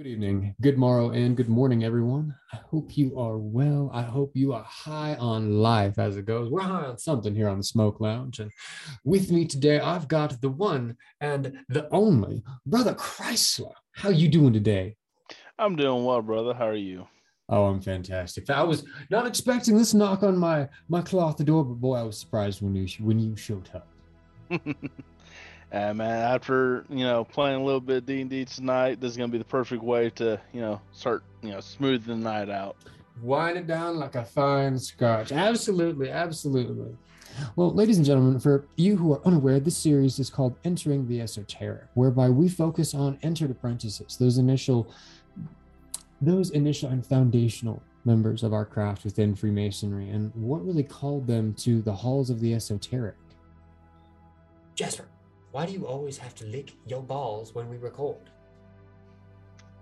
Good evening, good morrow, and good morning, everyone. I hope you are well. I hope you are high on life as it goes. We're high on something here on the Smoke Lounge. And with me today, I've got the one and the only Brother Chrysler. How you doing today? I'm doing well, brother. How are you? Oh, I'm fantastic. I was not expecting this knock on my my cloth door, but boy, I was surprised when you when you showed up. And man, after you know playing a little bit D and D tonight, this is gonna be the perfect way to you know start you know smooth the night out. Wind it down like a fine scotch. Absolutely, absolutely. Well, ladies and gentlemen, for you who are unaware, this series is called Entering the Esoteric, whereby we focus on entered apprentices, those initial, those initial and foundational members of our craft within Freemasonry, and what really called them to the halls of the esoteric. Jasper, why do you always have to lick your balls when we record?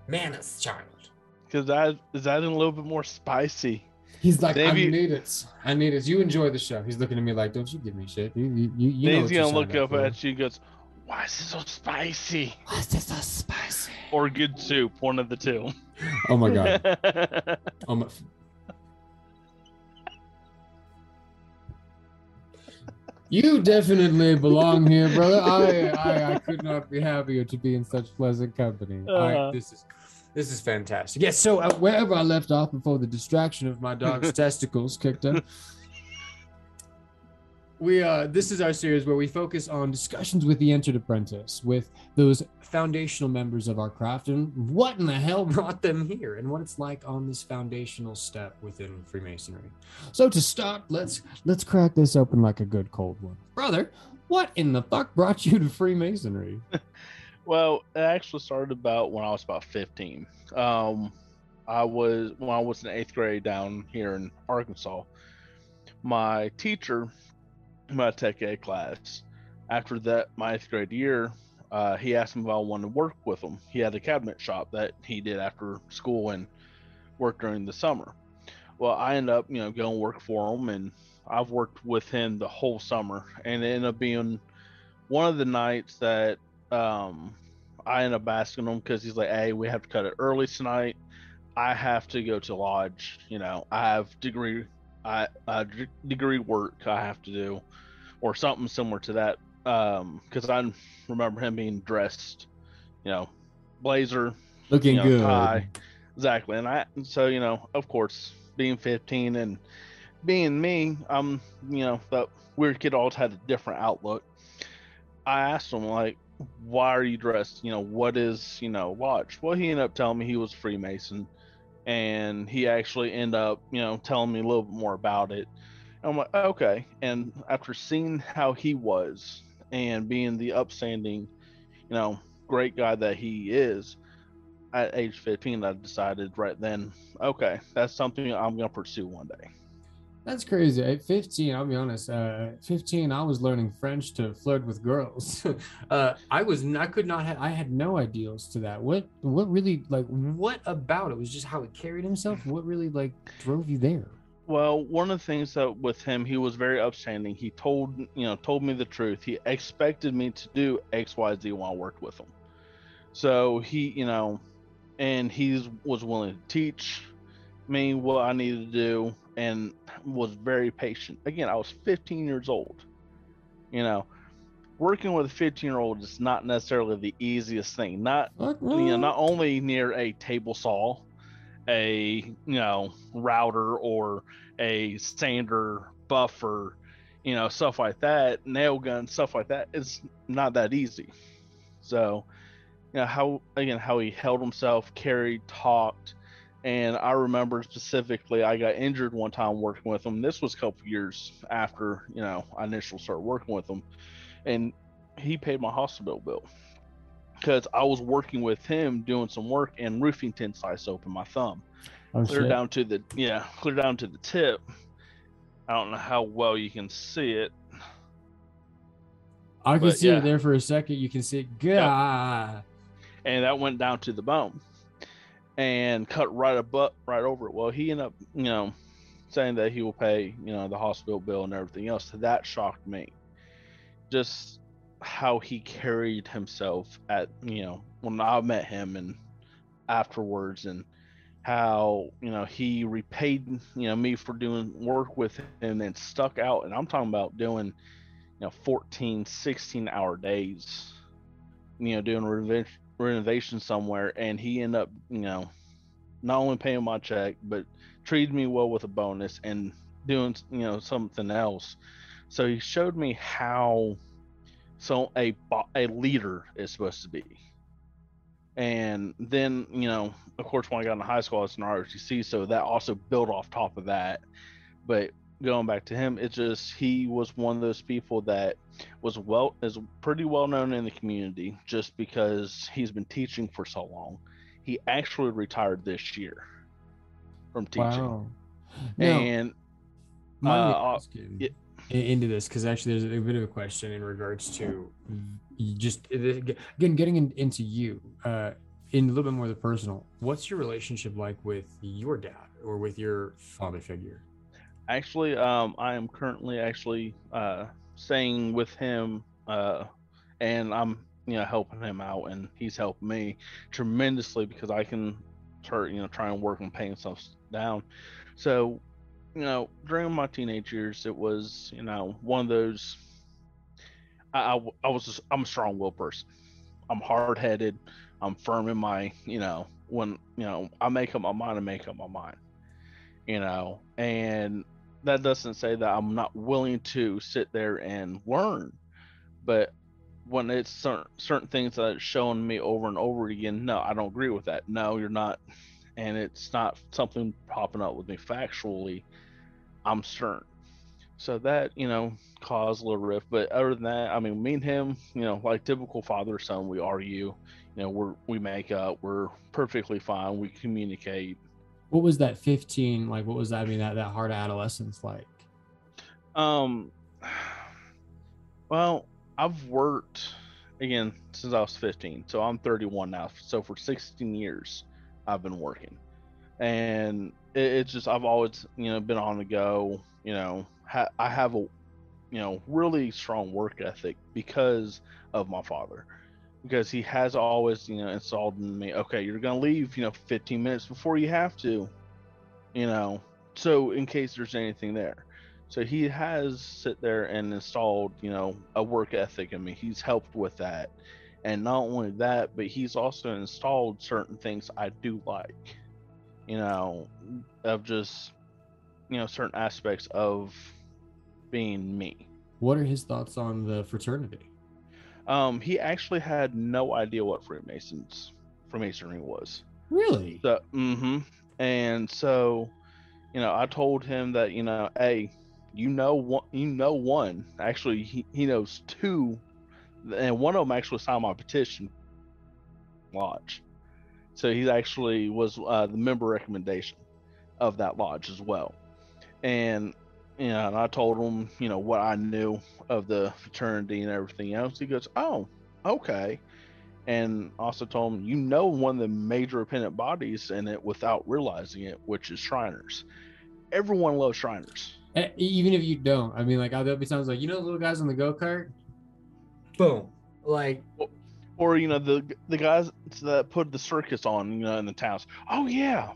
Manners, child. Because that is that a little bit more spicy. He's like, Maybe- I need it. I need it. You enjoy the show. He's looking at me like, don't you give me shit. You, you, you, you know he's gonna look up for. at you and goes, Why is it so spicy? Why is this so spicy? Or good soup, one of the two. Oh my god. Oh my. You definitely belong here, brother. I, I I could not be happier to be in such pleasant company. I, Uh. this is this is fantastic. Yes. So uh, wherever I left off before the distraction of my dog's testicles kicked in, we uh this is our series where we focus on discussions with the entered apprentice, with those foundational members of our craft, and what in the hell brought them here, and what it's like on this foundational step within Freemasonry. So to start, let's let's crack this open like a good cold one, brother. What in the fuck brought you to Freemasonry? Well, it actually started about when I was about 15. Um, I was when I was in eighth grade down here in Arkansas. My teacher, my tech ed class, after that my eighth grade year, uh, he asked me if I wanted to work with him. He had a cabinet shop that he did after school and worked during the summer. Well, I ended up, you know, going work for him, and I've worked with him the whole summer, and it ended up being one of the nights that um I end up asking him because he's like, "Hey, we have to cut it early tonight. I have to go to lodge. You know, I have degree, I degree work I have to do, or something similar to that. Um, because I remember him being dressed, you know, blazer, Looking you know, good. tie. Exactly. And I, so, you know, of course, being 15 and being me, I'm, you know, the weird kid always had a different outlook. I asked him, like, why are you dressed? You know, what is, you know, watch? Well, he ended up telling me he was Freemason and he actually ended up, you know, telling me a little bit more about it. And I'm like, okay. And after seeing how he was and being the upstanding, you know, great guy that he is, at age 15 i decided right then okay that's something i'm going to pursue one day That's crazy. At 15, I'll be honest. Uh, 15, I was learning French to flirt with girls. uh, I was, I could not have, I had no ideals to that. What, what really, like, what about it was just how he carried himself? What really, like, drove you there? well one of the things that with him he was very upstanding he told you know told me the truth he expected me to do xyz while i worked with him so he you know and he was willing to teach me what i needed to do and was very patient. Again i was 15 years old you know. Working with a 15 year old is not necessarily the easiest thing. Not you know not only near a table saw a you know router or a sander buffer you know stuff like that nail gun stuff like that it's not that easy. So you know how again how he held himself carried talked and i remember specifically i got injured one time working with him this was a couple years after you know i initially started working with him and he paid my hospital bill because I was working with him doing some work and roofing tin slice open my thumb. Oh, Clear shit. down to the yeah, clear down to the tip. I don't know how well you can see it. I can but see yeah. it there for a second. You can see it. God. And that went down to the bone and cut right above right over it. Well he ended up, you know, saying that he will pay, you know, the hospital bill and everything else. So That shocked me. Just how he carried himself at, you know, when I met him and afterwards and how you know he repaid you know me for doing work with him and stuck out and i'm talking about doing you know 14 16 hour days you know doing renov- renovation somewhere and he ended up you know not only paying my check but treated me well with a bonus and doing you know something else. So he showed me how so a a leader is supposed to be. And then you know of course when i got into high school i was an rotc so that also built off top of that. But going back to him it's just he was one of those people that was well is pretty well known in the community just because he's been teaching for so long he actually retired this year from teaching Wow. And me uh, asking yeah. into this because actually there's a bit of a question in regards to just again getting in, into you uh in a little bit more of the personal what's your relationship like with your dad or with your father figure actually um i am currently actually uh staying with him uh and i'm you know helping him out and he's helped me tremendously because i can start you know try and work on paying stuff down. So you know during my teenage years it was you know one of those i i, I was just, i'm a strong-willed person. I'm hard-headed. I'm firm in my you know when you know i make up my mind i make up my mind you know and that doesn't say that i'm not willing to sit there and learn. But when it's certain, certain things that it's showing me over and over again no i don't agree with that. No you're not. And it's not something popping up with me factually i'm certain. So that you know caused a little rift. But other than that i mean me and him you know like typical father son we argue. You know we're we make up. We're perfectly fine. We communicate what was that 15 like what was that i mean that, that hard adolescence like Um, well, I've worked again since I was 15, so I'm 31 now. So for 16 years, I've been working, and it, it's just I've always you know been on the go. You know, ha- I have a you know really strong work ethic because of my father, because he has always you know installed in me. Okay, you're gonna leave you know 15 minutes before you have to, you know, so in case there's anything there. So he has sit there and installed, you know, a work ethic in me. He's helped with that. And not only that, but he's also installed certain things I do like, you know, of just, you know, certain aspects of being me. what are his thoughts on the fraternity Um, he actually had no idea what Freemasons Freemasonry was. really So, mm-hmm. And so, you know, I told him that, you know, hey, you know one, you know one. Actually, he, he knows two, and one of them actually signed my petition. Lodge, so he actually was uh, the member recommendation of that lodge as well. And you know, and I told him, you know, what I knew of the fraternity and everything else. He goes, "Oh, okay." and also told him you know one of the major appendant bodies in it without realizing it, which is Shriners. Everyone loves Shriners. Eh, even if you don't i mean like there'll be times like you know the little guys on the go-kart Boom. Like, Or you know the the guys that put the circus on, you know, in the towns. Oh yeah,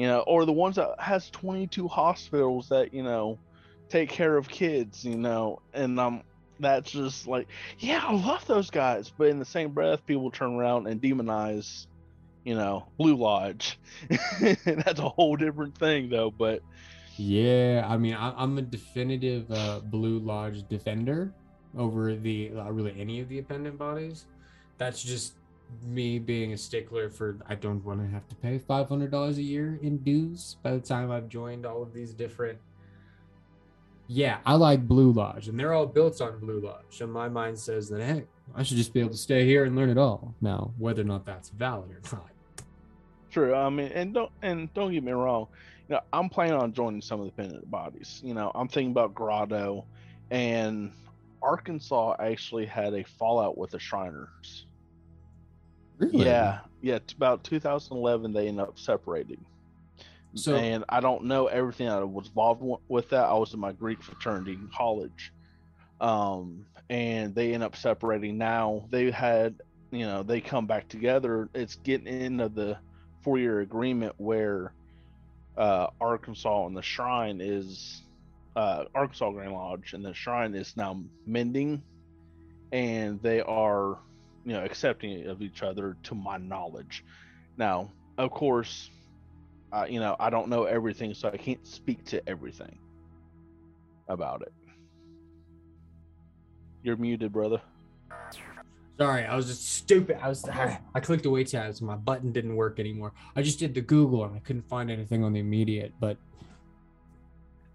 you know, or the ones that has twenty two hospitals that you know take care of kids, you know, and um, that's just like, yeah, I love those guys. But in the same breath, people turn around and demonize, you know, Blue Lodge. that's a whole different thing, though. But Yeah, I mean, I, I'm a definitive uh, Blue Lodge defender over the uh, really any of the appendant bodies. That's just me being a stickler for. I don't want to have to pay five hundred dollars a year in dues by the time I've joined all of these different. Yeah, I like Blue Lodge, and they're all built on Blue Lodge. And my mind says that hey, I should just be able to stay here and learn it all. Now, whether or not that's valid or not, True. I mean, and don't and don't get me wrong. You know, I'm planning on joining some of the pendant bodies. You know, I'm thinking about Grotto, and Arkansas actually had a fallout with the Shriners. Really, Yeah, yeah. About 2011, they ended up separating. So- and I don't know everything that was involved wi- with that. I was in my Greek fraternity in college, um, and they end up separating. Now they had you know they come back together. It's getting into the four-year agreement where uh, Arkansas and the Shrine is uh, Arkansas Grand Lodge and the Shrine is now mending, and they are you know accepting of each other to my knowledge. Now, of course, uh, you know I don't know everything, so I can't speak to everything about it. You're muted, brother. Sorry, I was just stupid. I was I clicked away tabs and my button didn't work anymore. I just did the Google and I couldn't find anything on the immediate. But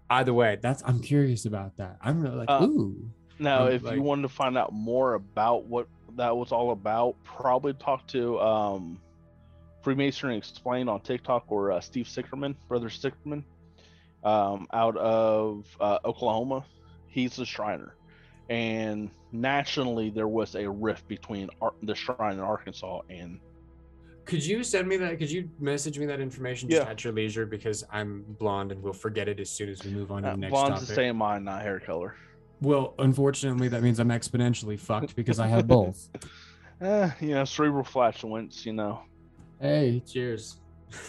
either way, that's I'm curious about that. I'm really like, Uh, ooh. Now, if like- you wanted to find out more about what that was all about, probably talk to um, Freemasonry Explained on TikTok or uh, Steve Sickerman, Brother Sickerman, um, out of uh, Oklahoma. He's a Shriner. And nationally, there was a rift between Ar- the Shrine in Arkansas and Could you send me that? Could you message me that information just Yeah. at your leisure? Because I'm blonde and we'll forget it as soon as we move on to uh, the next Blonde's topic. the same mine, not hair color. Well, unfortunately, that means I'm exponentially fucked because I have both. Eh, you know, cerebral flatulence, you know. Hey, cheers.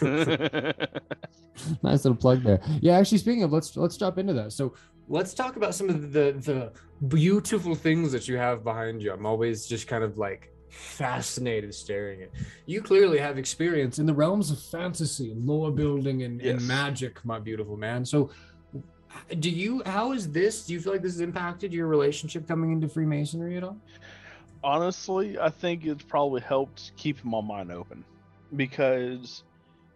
nice little plug there. Yeah, actually, speaking of, let's let's jump into that. So let's talk about some of the the beautiful things that you have behind you. I'm always just kind of like fascinated staring at. You clearly have experience in the realms of fantasy, lore building, and, and magic, my beautiful man. So. Do you? How is this? Do you feel like this has impacted your relationship coming into Freemasonry at all? honestly, I think it's probably helped keep my mind open because,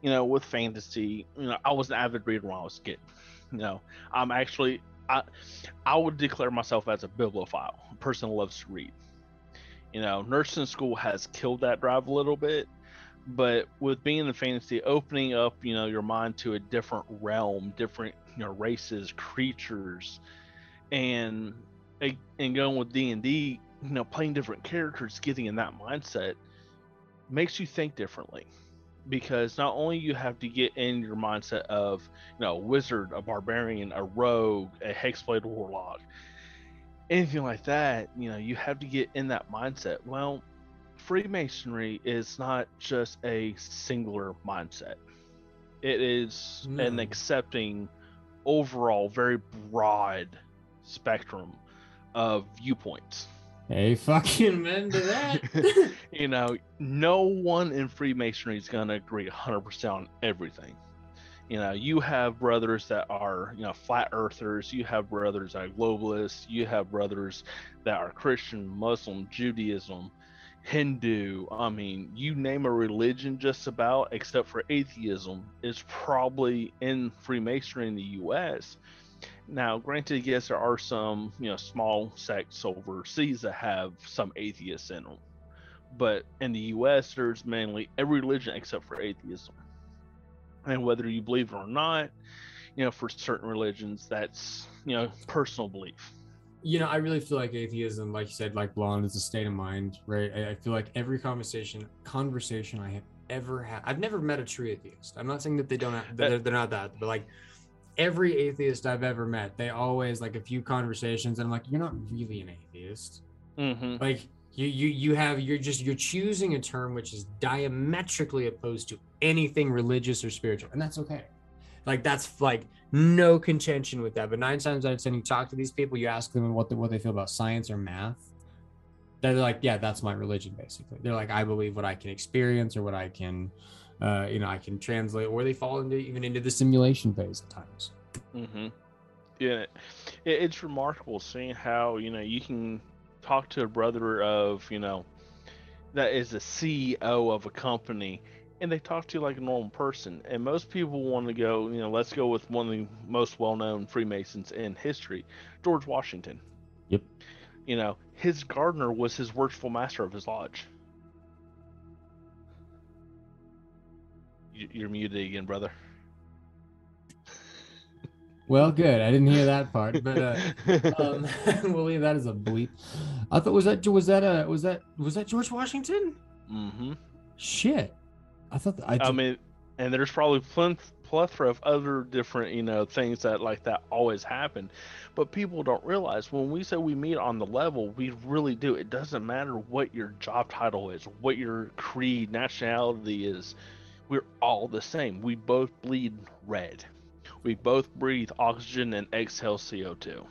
you know, with fantasy, you know, I was an avid reader when I was a kid. You know, I'm actually, I, I would declare myself as a bibliophile, a person who loves to read. You know, nursing school has killed that drive a little bit, but with being in fantasy, opening up, you know, your mind to a different realm, different, you know, races, creatures, and and going with D and D, you know, playing different characters, getting in that mindset makes you think differently. Because not only you have to get in your mindset of, you know, a wizard, a barbarian, a rogue, a hexblade warlock, anything like that, you know, you have to get in that mindset. Well, Freemasonry is not just a singular mindset. It is an hmm. accepting overall very broad spectrum of viewpoints. Hey, fucking men to that. you know, no one in Freemasonry is going to agree 100% on everything. You know, you have brothers that are, you know, flat earthers, you have brothers that are globalists, you have brothers that are Christian, Muslim, Judaism, Hindu. I mean, you name a religion just about, except for atheism, is probably in Freemasonry in the U.S. Now, granted, yes, there are some, you know, small sects overseas that have some atheists in them, but in the U.S., there's mainly every religion except for atheism. And whether you believe it or not, you know, for certain religions, that's you know personal belief. You know, I really feel like atheism, like you said, like blonde, is a state of mind, right? I, I feel like every conversation, conversation I have ever had, I've never met a true atheist. I'm not saying that they don't, have, that they're, they're not that, but like every atheist I've ever met, they always like a few conversations, and I'm like, you're not really an atheist. Mm-hmm. Like you, you, you have, you're just, you're choosing a term which is diametrically opposed to anything religious or spiritual, and that's okay. Like that's like no contention with that. But nine times out of ten, you talk to these people, you ask them what they, what they feel about science or math. They're like, yeah, that's my religion, basically. They're like, I believe what I can experience or what I can, uh, you know, I can translate, or they fall into even into the simulation phase at times. Mm-hmm. Yeah, it, it's remarkable seeing how you know you can talk to a brother of you know that is a CEO of a company, and they talk to you like a normal person. And most people want to go, you know, let's go with one of the most well-known Freemasons in history, George Washington. Yep. You know, his gardener was his worshipful master of his lodge. You- You're muted again, brother. Well, good. I didn't hear that part, but uh, um, we'll leave that as a bleep. I thought was that was that uh was that was that George Washington? mm-hmm. Shit, I thought I, I mean, and there's probably plenty, plethora of other different, you know, things that like that always happen. But people don't realize when we say we meet on the level, we really do. It doesn't matter what your job title is, what your creed, nationality is. We're all the same. We both bleed red. We both breathe oxygen and exhale CO2.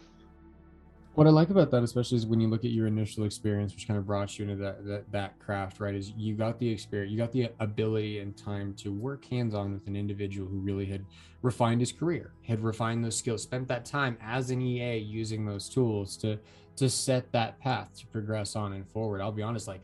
What I like about that, especially, is when you look at your initial experience, which kind of brought you into that that, that craft, right? Is you got the experience, you got the ability and time to work hands on with an individual who really had refined his career, had refined those skills, spent that time as an EA using those tools to to set that path to progress on and forward. I'll be honest, like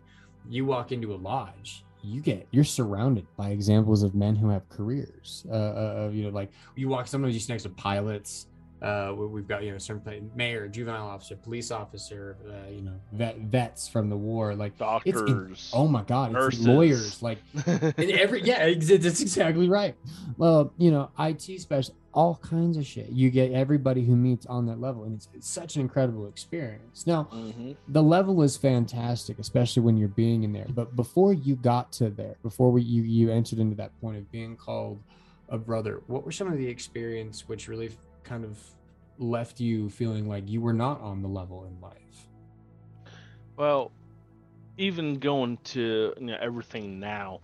you walk into a lodge, you get you're surrounded by examples of men who have careers. Uh, uh, you know, like you walk, sometimes you see next to pilots uh, we've got you know certain mayor, juvenile officer, police officer, uh, you know vet vets from the war, like doctors. It's, oh my god, it's lawyers, like every yeah, that's exactly right. Well, you know, IT special, all kinds of shit. You get everybody who meets on that level, and it's, it's such an incredible experience. Now, mm-hmm. the level is fantastic, especially when you're being in there. But before you got to there, before we, you you entered into that point of being called a brother, what were some of the experience which really kind of left you feeling like you were not on the level in life? Well, even going to you know, everything now,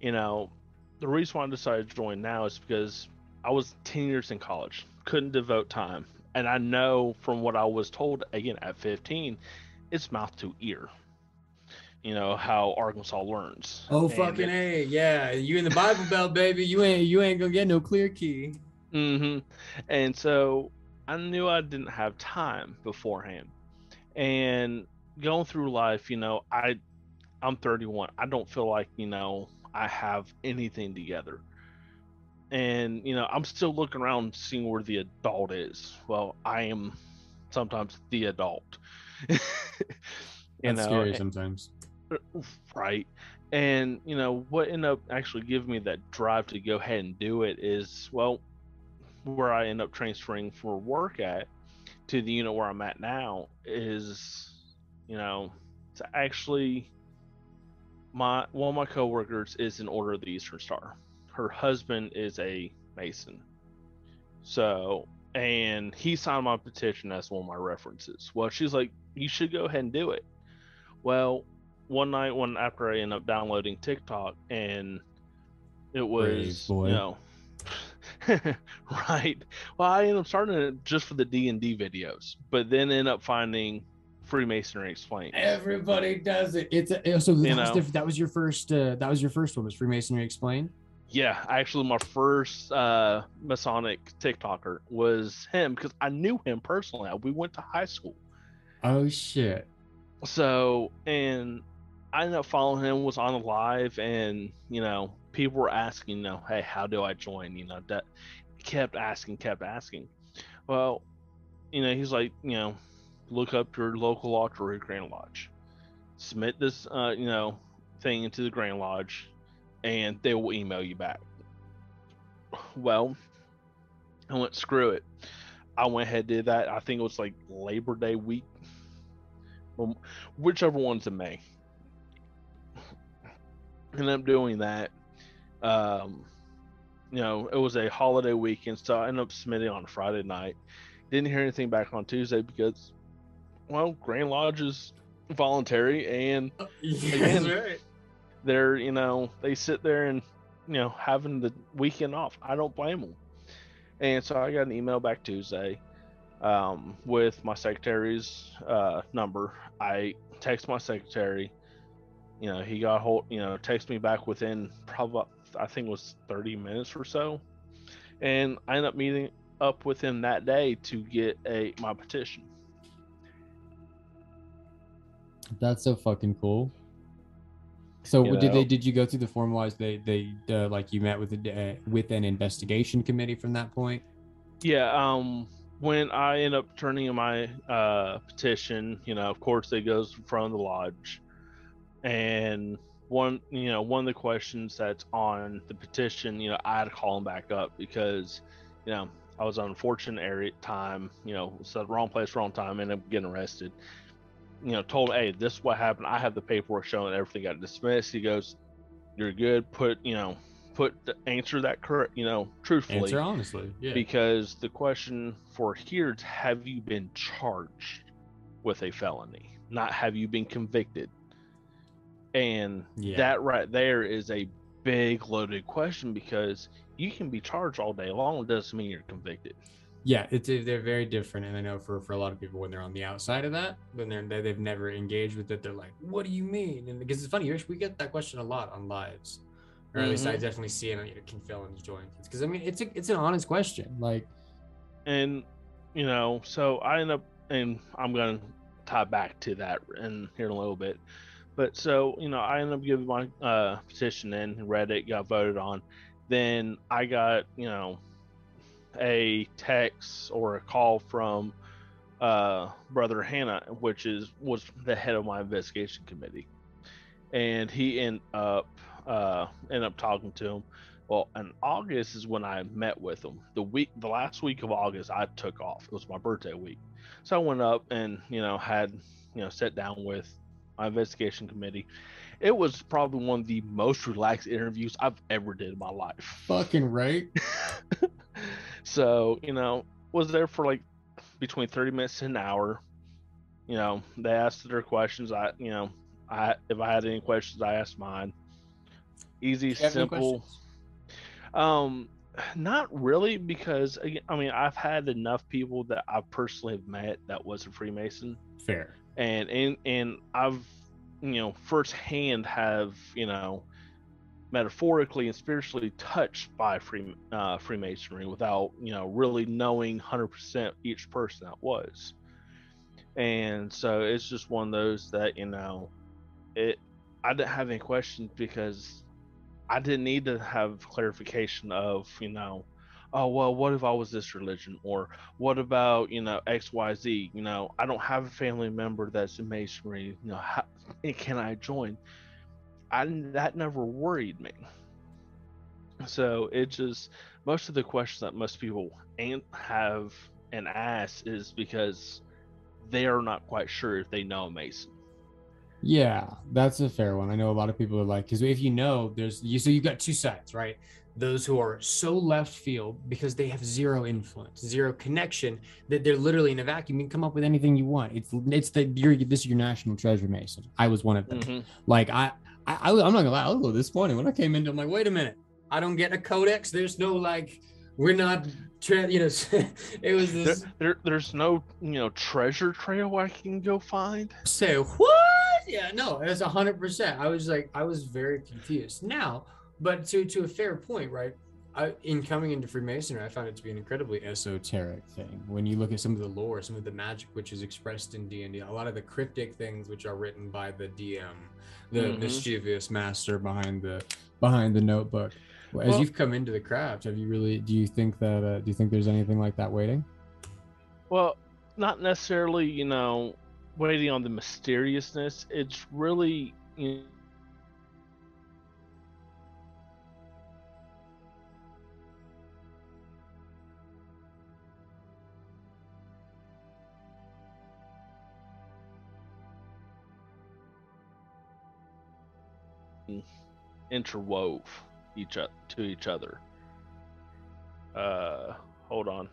you know, the reason why I decided to join now is because I was 10 years in college, couldn't devote time. And I know from what I was told, again, at 15, it's mouth to ear. You know how Arkansas learns. Oh fucking it, a, yeah! You in the Bible Belt, baby. You ain't you ain't gonna get no clear key. Mm-hmm. And so I knew I didn't have time beforehand. And going through life, you know, I I'm 31. I don't feel like, you know, I have anything together. And, you know, I'm still looking around seeing where the adult is. Well, I am sometimes the adult. you That's know, scary sometimes. Uh, right. And, you know, what ended up actually giving me that drive to go ahead and do it is, well, where I end up transferring for work at to the unit where I'm at now is, you know, it's actually my one of my coworkers is an Order of the Eastern Star. Her husband is a Mason. So, and he signed my petition as one of my references. Well, she's like, you should go ahead and do it. Well, one night when after I ended up downloading TikTok and it was, you know, right. Well, I ended up starting it just for the D and D videos, but then end up finding Freemasonry Explained. Everybody does it. It's a, so that, was diff- that was your first. Uh, that was your first one. Was Freemasonry Explained? Yeah, actually, my first uh, Masonic TikToker was him because I knew him personally. We went to high school. Oh shit! So, and I ended up following him. Was on the live, and you know, people were asking, you know, hey, how do I join? You know, that kept asking, kept asking. Well, you know, he's like, you know, look up your local your Grand Lodge, submit this, uh, you know, thing into the Grand Lodge, and they will email you back. Well, I went screw it. I went ahead did that. I think it was like Labor Day week, whichever one's in May. And I'm doing that, um, you know, it was a holiday weekend, so I ended up submitting on Friday night. Didn't hear anything back on Tuesday because, well, Grand Lodge is voluntary, and again, right. they're you know they sit there and you know having the weekend off. I don't blame them. And so I got an email back Tuesday um, with my secretary's uh, number. I text my secretary. You know, he got hold. You know, text me back within probably I think it was 30 minutes or so. And I ended up meeting up with him that day to get a my petition. That's so fucking cool. So you did know, they did you go through the formalized they they uh, like you met with a uh, with an investigation committee from that point? Yeah, um when I end up turning in my uh petition, you know, of course it goes in front of the lodge and one you know one of the questions that's on the petition you know i had to call him back up because you know i was on unfortunate area time you know the wrong place wrong time ended up getting arrested you know told hey this is what happened i have the paperwork showing everything got dismissed he goes you're good put you know put the answer that correct, you know, truthfully. Answer honestly. Yeah. Because the question for here is have you been charged with a felony? Not have you been convicted? And Yeah. that right there is a big loaded question because you can be charged all day long. It doesn't mean you're convicted. yeah, it's they're very different, and I know for for a lot of people when they're on the outside of that, when they're they, they've never engaged with it, they're like, "What do you mean?" And because it's funny, we get that question a lot on lives, or at least I Mhm. definitely see it on you know, can felons join? Because I mean, it's a it's an honest question. Like, and you know so i end up and i'm going to tie back to that in here in a little bit but so you know i ended up giving my uh petition in read it got voted on then i got you know a text or a call from uh brother hannah which is was the head of my investigation committee and he ended up uh ended up talking to him well, in August is when I met with him. The week, the last week of August, I took off. It was my birthday week, so I went up and you know had you know sat down with my investigation committee. It was probably one of the most relaxed interviews I've ever did in my life. fucking right. so you know, was there for like between thirty minutes to an hour. You know, they asked their questions. I you know, I if I had any questions, I asked mine. Easy, You have any simple. Um, not really, because I mean, I've had enough people that I personally have met that was a Freemason, Fair. And and and I've you know firsthand have you know metaphorically and spiritually touched by free uh, Freemasonry without you know really knowing hundred percent each person that was, and so it's just one of those that you know, it. I didn't have any questions because I didn't need to have clarification of, you know, oh well, what if I was this religion, or what about you know X Y Z? You know, I don't have a family member that's in masonry. You know, how, can I join? I that never worried me. So it just most of the questions that most people and have and ask is because they are not quite sure if they know a mason. Yeah, that's a fair one. I know a lot of people are like, because if you know, there's you, so you've got two sides, right? Those who are so left field because they have zero influence, zero connection, that they're literally in a vacuum. You can come up with anything you want. It's it's the you're this is your national treasure, Mason. I was one of them. Mhm. Like I, I, I'm not gonna lie. I was a little disappointed when I came into. I'm like, wait a minute, I don't get a codex. There's no like, we're not, tra- you know. it was this. there, there's no you know treasure trail I can go find. say what yeah no it's a hundred percent i was like i was very confused now but to to a fair point right I, in coming into freemasonry i found it to be an incredibly esoteric thing when you look at some of the lore some of the magic which is expressed in d&d a lot of the cryptic things which are written by the dm the Mhm. mischievous master behind the behind the notebook as Well- you've come into the craft have you really do you think that uh, do you think there's anything like that waiting Well, not necessarily, you know, waiting on the mysteriousness. It's really, you interwove each o- to each other. Uh, hold on.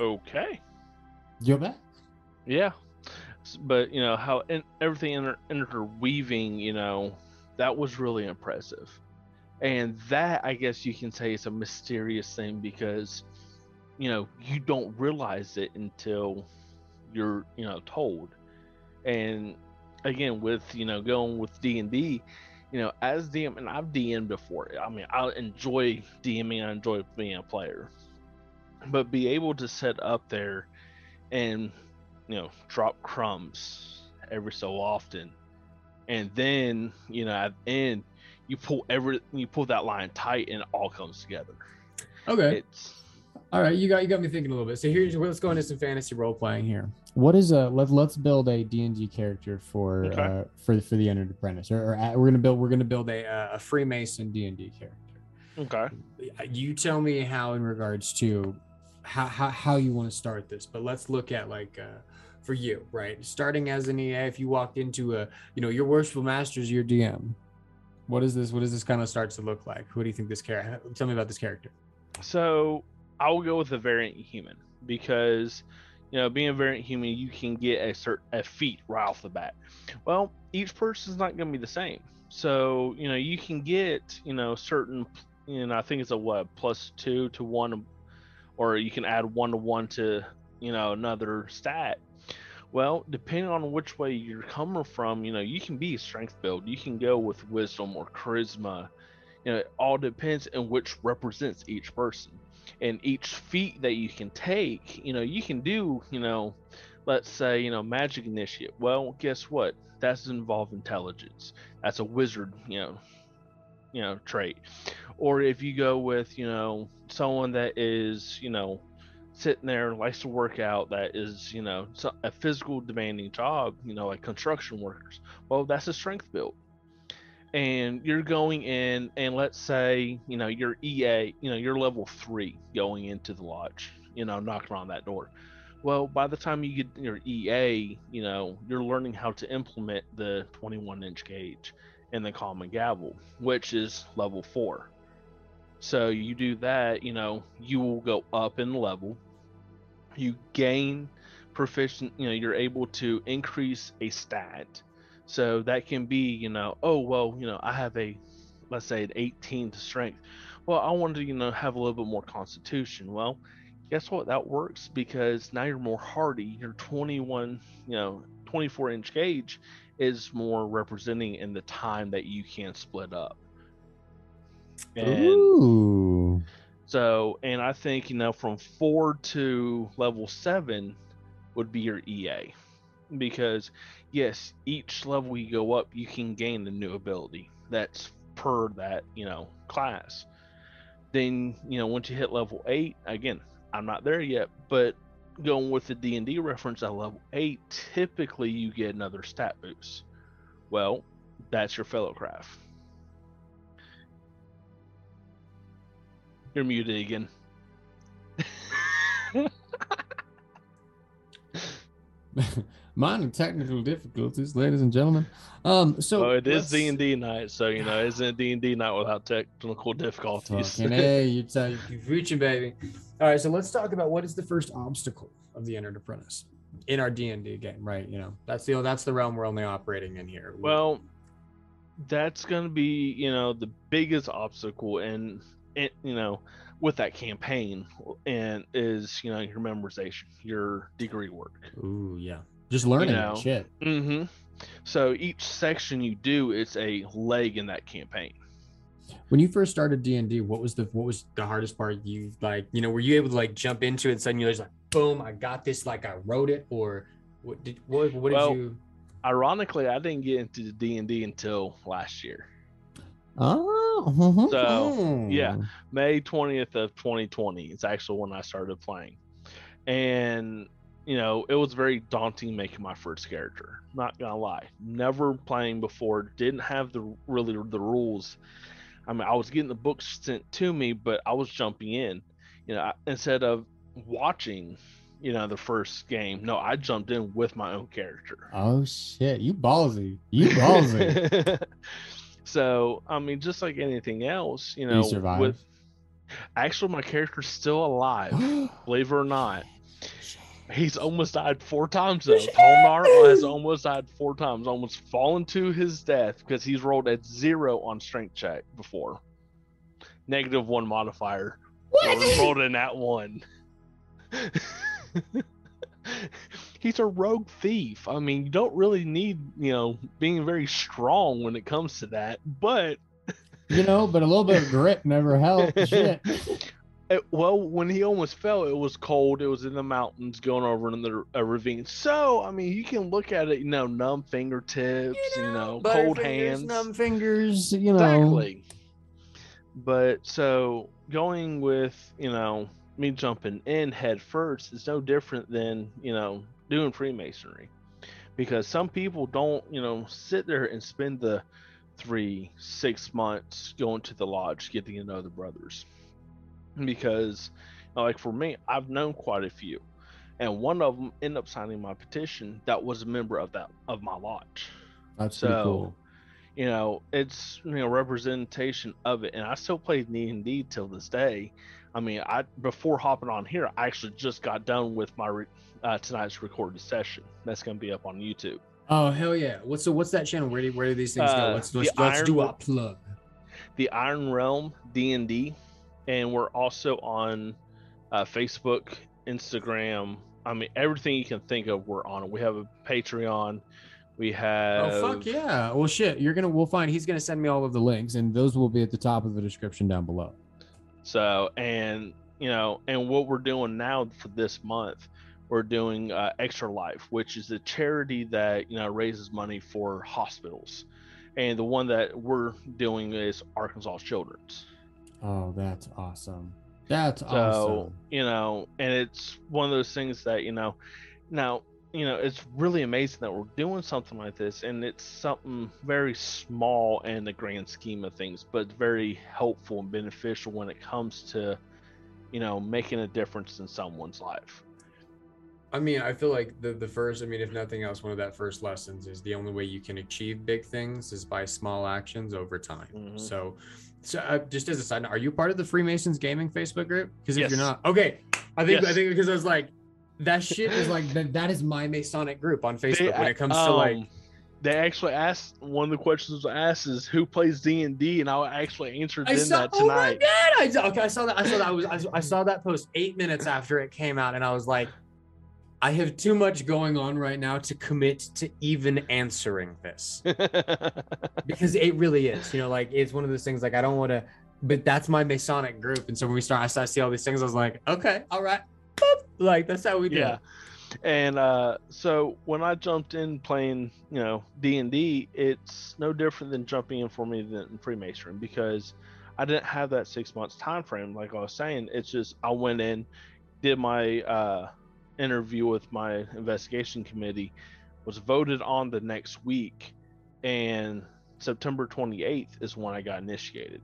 Okay. you're back Yeah, S- but you know how in, everything inter- interweaving, you know, that was really impressive, and that I guess you can say is a mysterious thing because, you know, you don't realize it until you're you know told, and again with you know going with D and D, you know, as DM and I've DM'd before. I mean, I enjoy DMing. I enjoy being a player, but be able to set up there and you know drop crumbs every so often and then you know at the end you pull every you pull that line tight and it all comes together okay it's All right, you got you got me thinking a little bit. So here's let's go into some fantasy role playing here. What is a let let's build a D and D character for Okay. uh, for for the entered apprentice, or, or uh, we're gonna build we're gonna build a uh, a Freemason D and D character. okay You tell me how in regards to how how, how you want to start this, but let's look at like uh, for you, right? Starting as an EA, if you walked into a, you know, your worshipful master's your DM. What is this? What does this kind of starts to look like? Who do you think this character? Tell me about this character. So I will go with a variant human because you know, being a variant human, you can get a certain a feat right off the bat. Well, each person's not going to be the same. So you know, you can get you know certain, you know, I think it's a what plus two to one, or you can add one to one to you know another stat. Well, depending on which way you're coming from, you know, you can be strength build. You can go with wisdom or charisma. You know, it all depends on which represents each person and each feat that you can take, you know, you can do, you know, let's say, you know, magic initiate. Well, guess what? That's involved intelligence. That's a wizard, you know, you know, trait. Or if you go with, you know, someone that is, you know, sitting there likes to work out that is you know a physical demanding job you know like construction workers well that's a strength build and you're going in and let's say you know you're ea you know you're level three going into the lodge you know knocking on that door. Well by the time you get your ea you know you're learning how to implement the 21 inch gauge and the common gavel which is level four. So you do that you know you will go up in level. You gain proficient you know you're able to increase a stat so that can be, you know, oh well, you know, I have a let's say an 18 to strength. Well, I wanted to, you know, have a little bit more constitution. Well, guess what? That works because now you're more hardy. Your 21, you know, 24 inch gauge is more representing in the time that you can split up. And Ooh. so, and I think, you know, from four to level seven would be your EA because yes, each level you go up, you can gain a new ability that's per that you know class. Then you know once you hit level eight, again, I'm not there yet, but going with the D and D reference at level eight, typically you get another stat boost. Well, that's your fellowcraft. You're muted again. minor technical difficulties, ladies and gentlemen. Um, so well, it is D and D night, so you know, isn't D and D night without technical difficulties? hey, you tell you keep reaching, baby. All right, so let's talk about what is the first obstacle of the entered apprentice in our D and D game, right? You know, that's the that's the realm we're only operating in here. Well, that's going to be you know the biggest obstacle, and it you know with that campaign and is you know your memorization your degree work ooh yeah just learning you know? shit. Mm-hmm. So each section you do, it's a leg in that campaign. When you first started D and D, what was the what was the hardest part? You like, you know, were you able to like jump into it and suddenly you're just like, boom, I got this, like I wrote it, or what did what what did well, you? Ironically, I didn't get into D and D until last year. Oh, Oh, mm-hmm. so yeah, oh. May twentieth of twenty twenty. It's actually when I started playing, and you know, it was very daunting making my first character. Not gonna lie, never playing before, didn't have the really the rules. I mean, I was getting the books sent to me, but I was jumping in. You know, instead of watching, you know, the first game. No, I jumped in with my own character. Oh shit, you ballsy, you ballsy. so, I mean, just like anything else, you know, you with actually my character's still alive, believe it or not. He's almost died four times though. Palmar has almost died four times, almost fallen to his death because he's rolled at zero on strength check before. Negative one modifier. What? rolled in that one. he's a rogue thief. I mean, you don't really need, you know, being very strong when it comes to that, but you know, but a little bit of grit never helps. Shit. It, well, when he almost fell, it was cold. It was in the mountains, going over in the a ravine. So, I mean, you can look at it, you know, numb fingertips, you know, you know cold hands, numb fingers, you know. Exactly. But so going with, you know, me jumping in head first is no different than, you know, doing Freemasonry. Because some people don't, you know, sit there and spend the three, six months going to the lodge, getting to know the brothers because like for me i've known quite a few and one of them ended up signing my petition that was a member of that of my lodge. That's So, cool. You know, it's you know representation of it, and I still play D and D till this day. I mean, I before hopping on here, I actually just got done with my uh, tonight's recorded session. That's going to be up on YouTube. Oh hell yeah! What's so? What's that channel? Where do where do these things go? Uh, Let's the let's, let's do a plug. the Iron Realm D and D, and we're also on uh, Facebook, Instagram. I mean, everything you can think of, we're on it. We have a Patreon. We have. Oh fuck yeah! Well shit, you're gonna we'll find he's gonna send me all of the links and those will be at the top of the description down below. So, and you know, and what we're doing now for this month, we're doing uh, Extra Life, which is a charity that you know raises money for hospitals, and the one that we're doing is Arkansas Children's. Oh, that's awesome. That's So awesome. you know, and it's one of those things that you know, now you know it's really amazing that we're doing something like this, and it's something very small in the grand scheme of things, but very helpful and beneficial when it comes to you know making a difference in someone's life. I mean, I feel like the the first, I mean, if nothing else, one of that first lessons is the only way you can achieve big things is by small actions over time. Mhm. So, so uh, just as a side note, are you part of the Freemasons Gaming Facebook group? Because if Yes. you're not, okay, I think I think because I was like, that shit is like that. That is my Masonic group on Facebook They- when it comes to like. um, they actually asked one of the questions I asked is who plays D and D, and I actually answered I them saw. that Oh my god! I saw, okay, I saw that. I saw that. I was. I, I saw that post eight minutes after it came out, and I was like, I have too much going on right now to commit to even answering this because it really is. You know, like it's one of those things. Like I don't want to, but that's my Masonic group, and so when we start, I see all these things. I was like, okay, all right, boop. like that's how we do. yeah it. and uh so when i jumped in playing you know d&d it's no different than jumping in for me than freemasonry because i didn't have that six months time frame like i was saying it's just i went in did my uh interview with my investigation committee was voted on the next week and september 28th is when i got initiated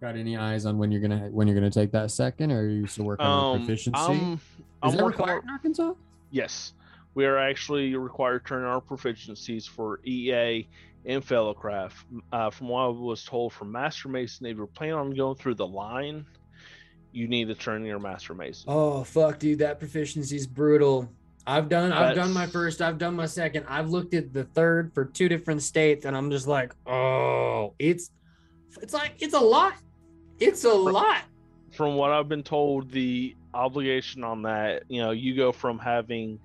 Got any eyes on when you're gonna when you're gonna take that second, or are you still working on um proficiency? I'm, is I'm that required in Arkansas? Yes, we are actually required to turn our proficiencies for EA and Fellowcraft. Uh, from what I was told from Master Mason, if you're planning on going through the line, you need to turn your Master Mason. Oh fuck, dude, that proficiency is brutal. I've done I've done my first, I've done my second. I've looked at the third for two different states, and I'm just like, oh, it's it's like it's a lot. It's a lot. From what I've been told, the obligation on that, you know, you go from having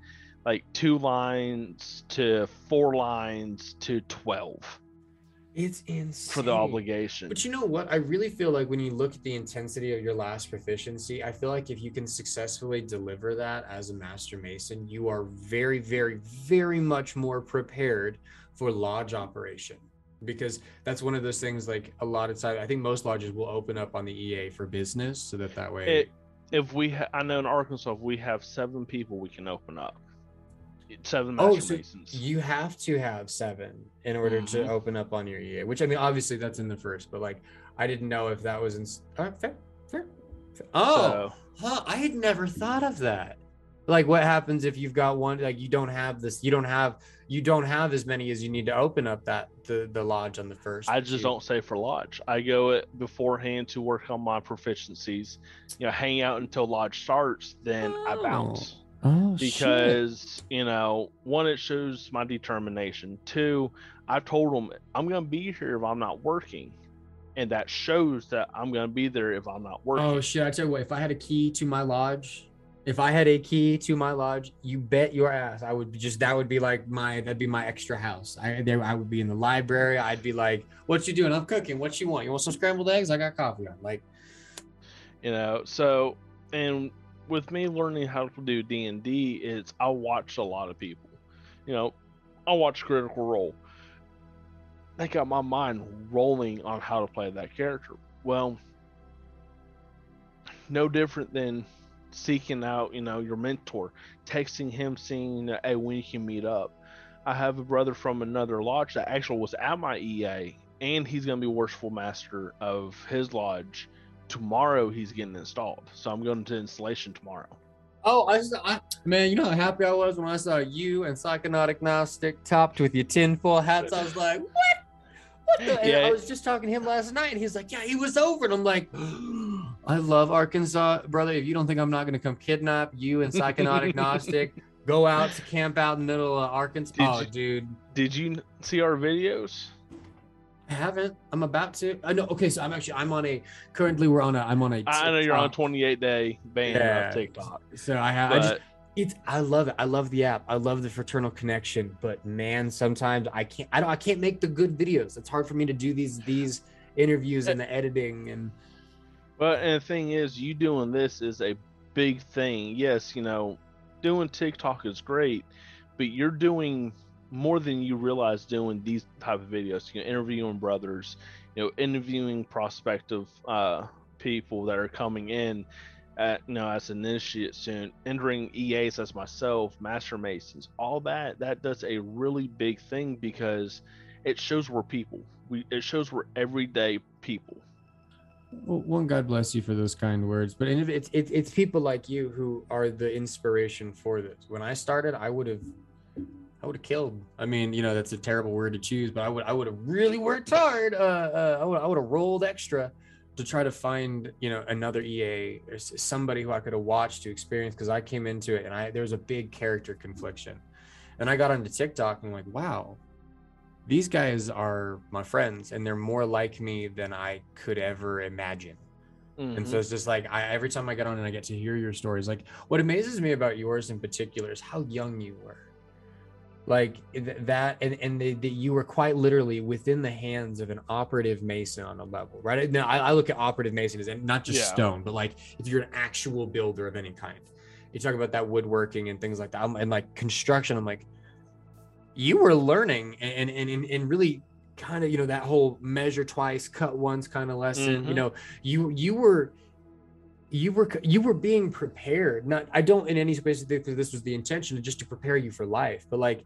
like two lines to four lines to 12 It's insane for the obligation. But you know what? I really feel like when you look at the intensity of your last proficiency, I feel like if you can successfully deliver that as a master mason, you are very, very, very much more prepared for lodge operation. Because that's one of those things. Like a lot of times, I think most lodges will open up on the EA for business, so that that way. it, if we ha- i know in arkansas if we have seven people we can open up seven Oh, master so masons you have to have seven in order to Mhm. open up on your EA. Which I mean, obviously that's in the first, but like I didn't know if that was in. All right, fair, fair, fair. Oh, So, Huh, I had never thought of that. Like what happens if you've got one like you don't have this you don't have you don't have as many as you need to open up that the the lodge on the first. i just you- don't say for lodge i go it beforehand to work on my proficiencies you know hang out until lodge starts then i Oh, bounce Oh shit. because you know one it shows my determination two i told them i'm gonna be here if i'm not working and that shows that i'm gonna be there if i'm not oh, working Oh shit! I tell you what, if I had a key to my lodge, if I had a key to my lodge, you bet your ass I would just that would be like my that'd be my extra house. I there I would be in the library. I'd be like, "What you doing? I'm cooking. What you want? You want some scrambled eggs? I got coffee on." Like, you know so and with me learning how to do d&d it's i watch a lot of people. You know i watch critical role. That got my mind rolling on how to play that character. Well no different than seeking out you know your mentor texting him saying hey when you can meet up. I have a brother from another lodge that actually was at my ea and he's going to be worshipful master of his lodge tomorrow he's getting installed so i'm going to installation tomorrow Oh, I, just, I man, you know how happy I was when I saw you and Psychonautic Gnostic topped with your tinfoil hats. I was like, what? What the? And Yeah. I was just talking to him last night, and he's like, yeah, he was over, and I'm like, I love Arkansas, brother. If you don't think I'm not gonna come kidnap you and Psychonautic Gnostic, go out to camp out in the middle of Arkansas. Did oh, you- dude. Did you see our videos? I haven't. I'm about to. I know. Okay, so I'm actually. I'm on a. Currently, we're on a. I'm on a. I know you're on a 28 day ban Yeah. of TikTok, So I have. I just. It's. I love it. I love the app. I love the fraternal connection. But man, sometimes I can't. I don't. I can't make the good videos. It's hard for me to do these these interviews and the editing and. But and the thing is, you doing this is a big thing. Yes, you know, doing TikTok is great, but you're doing more than you realize doing these type of videos. You know, interviewing brothers, you know, interviewing prospective uh, people that are coming in. At, you know, as an initiate soon, entering EAs as myself, Master Masons, all that that does a really big thing because it shows we're people. We it shows we're everyday people. Well, one God bless you for those kind words, but it's it's it's people like you who are the inspiration for this. When I started, I would have, I would have killed. I mean, you know, that's a terrible word to choose, but I would I would have really worked hard. Uh, uh I would I would have rolled extra to try to find you know another EA or somebody who I could have watched to experience because I came into it and I there was a big character confliction, and I got onto TikTok and I'm like, wow, these guys are my friends and they're more like me than I could ever imagine. And Mhm. so it's just like I every time I get on and I get to hear your stories, like what amazes me about yours in particular is how young you were. Like th- that, and and the, the, you were quite literally within the hands of an operative mason on a level, right? Now I, I look at operative mason as not just Yeah. stone, but like if you're an actual builder of any kind. You talk about that woodworking and things like that, I'm- and like construction. I'm like, you were learning and and and, and really kind of you know that whole measure twice, cut once kind of lesson. You Mhm. know, you you were you were you were being prepared not i don't in any space think that this was the intention just to prepare you for life but like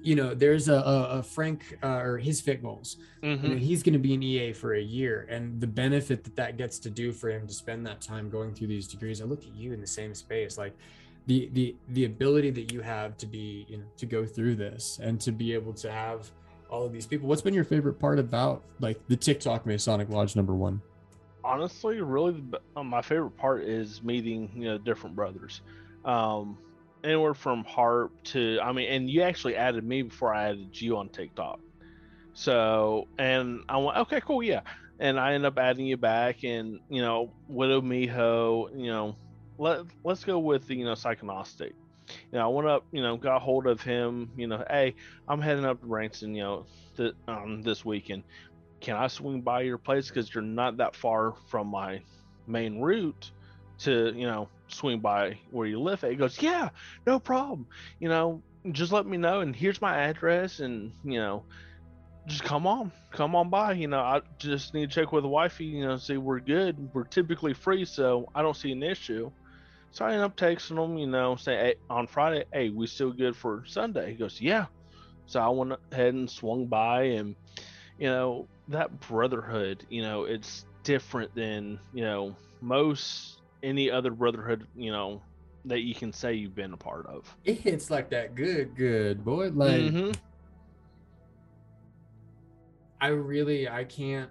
you know there's a, a, a frank uh, or his fit goals. You know, Mhm. he's going to be an ea for a year and the benefit that that gets to do for him to spend that time going through these degrees i look at you in the same space. Like the the the ability that you have to be you know to go through this and to be able to have all of these people. What's been your favorite part about like the tiktok masonic lodge number one? Honestly, really, uh, my favorite part is meeting you know different brothers, um, anywhere from harp to I mean, and you actually added me before I added you on TikTok, so and I went okay, cool, yeah, and I end up adding you back, and you know Widow Miho, you know, let let's go with the you know Psychonostic. You know, I went up, you know, got hold of him. You know, hey, I'm heading up to Branson, you know, th- um, this weekend can I swing by your place because you're not that far from my main route to you know swing by where you live at? He goes, yeah, no problem. You know, just let me know, and here's my address, and you know, just come on, come on by. You know, I just need to check with the wifey. You know, see we're good. We're typically free, so I don't see an issue. So I end up texting him, you know, say hey, on Friday, hey, we still good for Sunday? He goes, yeah. So I went ahead and swung by, and you know that brotherhood you know it's different than you know most any other brotherhood you know that you can say you've been a part of. It hits like that good good boy. Like Mhm. i really i can't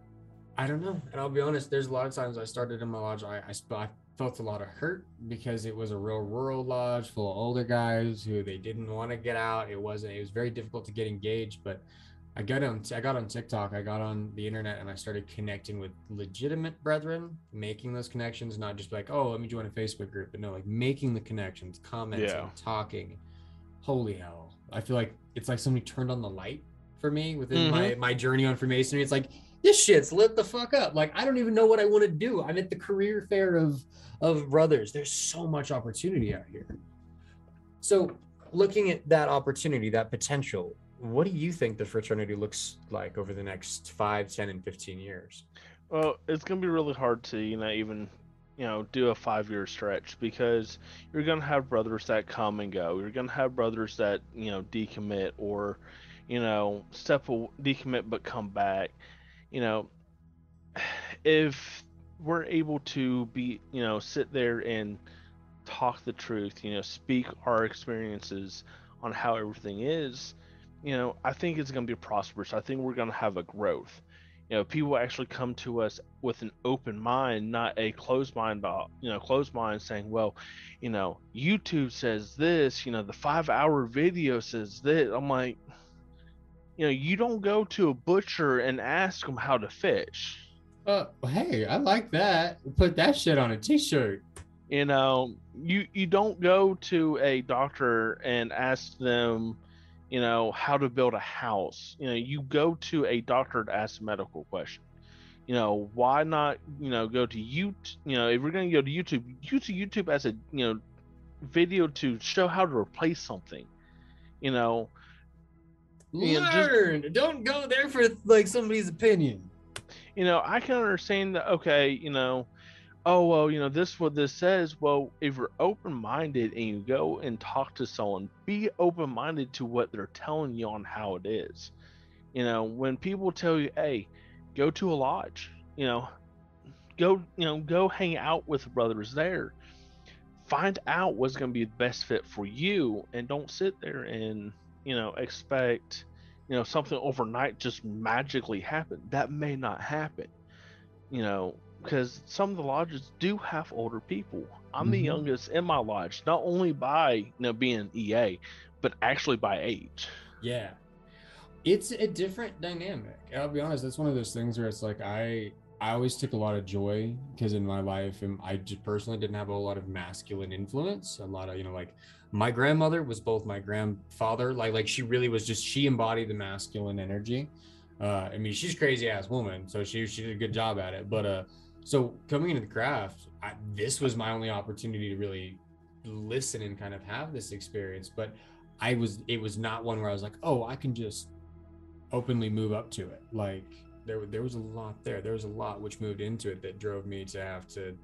i don't know. And i'll be honest there's a lot of times i started in my lodge i i, I felt a lot of hurt because it was a real rural lodge full of older guys who they didn't want to get out. It wasn't it was very difficult to get engaged but I got on I got on TikTok, I got on the internet and I started connecting with legitimate brethren, making those connections, not just like, oh, let me join a Facebook group, but no, like making the connections, commenting, Yeah. talking. Holy hell. I feel like it's like somebody turned on the light for me within my mm-hmm. my journey on Freemasonry. It's like this shit's lit the fuck up. Like I don't even know what I want to do. I'm at the career fair of of brothers. There's so much opportunity out here. So looking at that opportunity, that potential, what do you think the fraternity looks like over the next five, 10, and 15 years? well it's gonna be really hard to you know even you know do a five year stretch because you're gonna have brothers that come and go you're gonna have brothers that you know decommit or you know step a, decommit but come back you know if we're able to be you know sit there and talk the truth, you know, speak our experiences on how everything is, you know, I think it's going to be prosperous. I think we're going to have a growth. You know, people actually come to us with an open mind, not a closed mind, about you know, closed mind saying, well, you know, YouTube says this, you know, the five hour video says this. I'm like, you know, you don't go to a butcher and ask them how to fish. Uh, hey, I like that. Put that shit on a t-shirt. You know, you you don't go to a doctor and ask them, you know, how to build a house. You know, you go to a doctor to ask a medical question. You know, why not, you know, go to you, you know, if we're going to go to YouTube, use YouTube as a, you know, video to show how to replace something. You know, you know, just- Learn. Don't go there for like somebody's opinion. you know, I can understand that. Okay, you know, oh well, you know, this is what this says. Well, if you're open minded and you go and talk to someone, be open minded to what they're telling you on how it is. You know, when people tell you, hey, go to a lodge, you know, go, you know, go hang out with brothers there. Find out what's going to be the best fit for you, and don't sit there and you know expect you know something overnight just magically happen. That may not happen. You know, because some of the lodges do have older people. I'm the Mhm. youngest in my lodge, not only by you know being EA, but actually by age. Yeah. It's a different dynamic. I'll be honest, that's one of those things where it's like I I always took a lot of joy because in my life and I just personally didn't have a lot of masculine influence. A lot of, you know, like my grandmother was both my grandfather, like like she really was just she embodied the masculine energy. Uh I mean, she's crazy ass woman, so she she did a good job at it. But uh so coming into the craft, I, this was my only opportunity to really listen and kind of have this experience. But I was it was not one where I was like, oh, I can just openly move up to it. Like there there was a lot there. There was a lot which moved into it that drove me to have to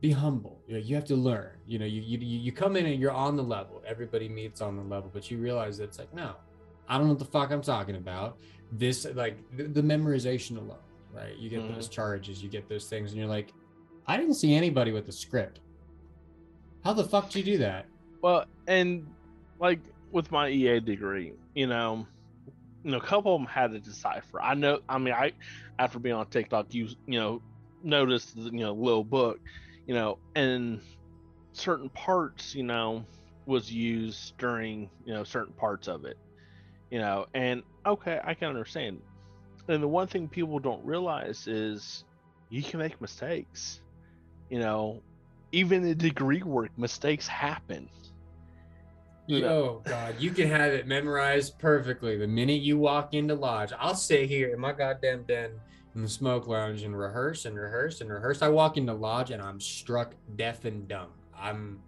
be humble. You know, you have to learn. You know, you you you come in and you're on the level. Everybody meets on the level, but you realize that it's like, no, I don't know what the fuck I'm talking about. This like the, the memorization alone, right? You get mm-hmm. those charges, you get those things, and you're like, I didn't see anybody with a script. How the fuck do you do that? Well, and like with my EA degree, you know, you know, a couple of them had to decipher. I know. I mean, I after being on TikTok, you you know, noticed the you know little book, you know, and certain parts, you know, was used during you know certain parts of it, you know, and okay, I can understand. And the one thing people don't realize is you can make mistakes, you know, even in degree work, mistakes happen. You know, Oh God, you can have it memorized perfectly the minute you walk into lodge. I'll sit here in my goddamn den in the smoke lounge and rehearse and rehearse and rehearse. I walk into lodge and I'm struck deaf and dumb. I'm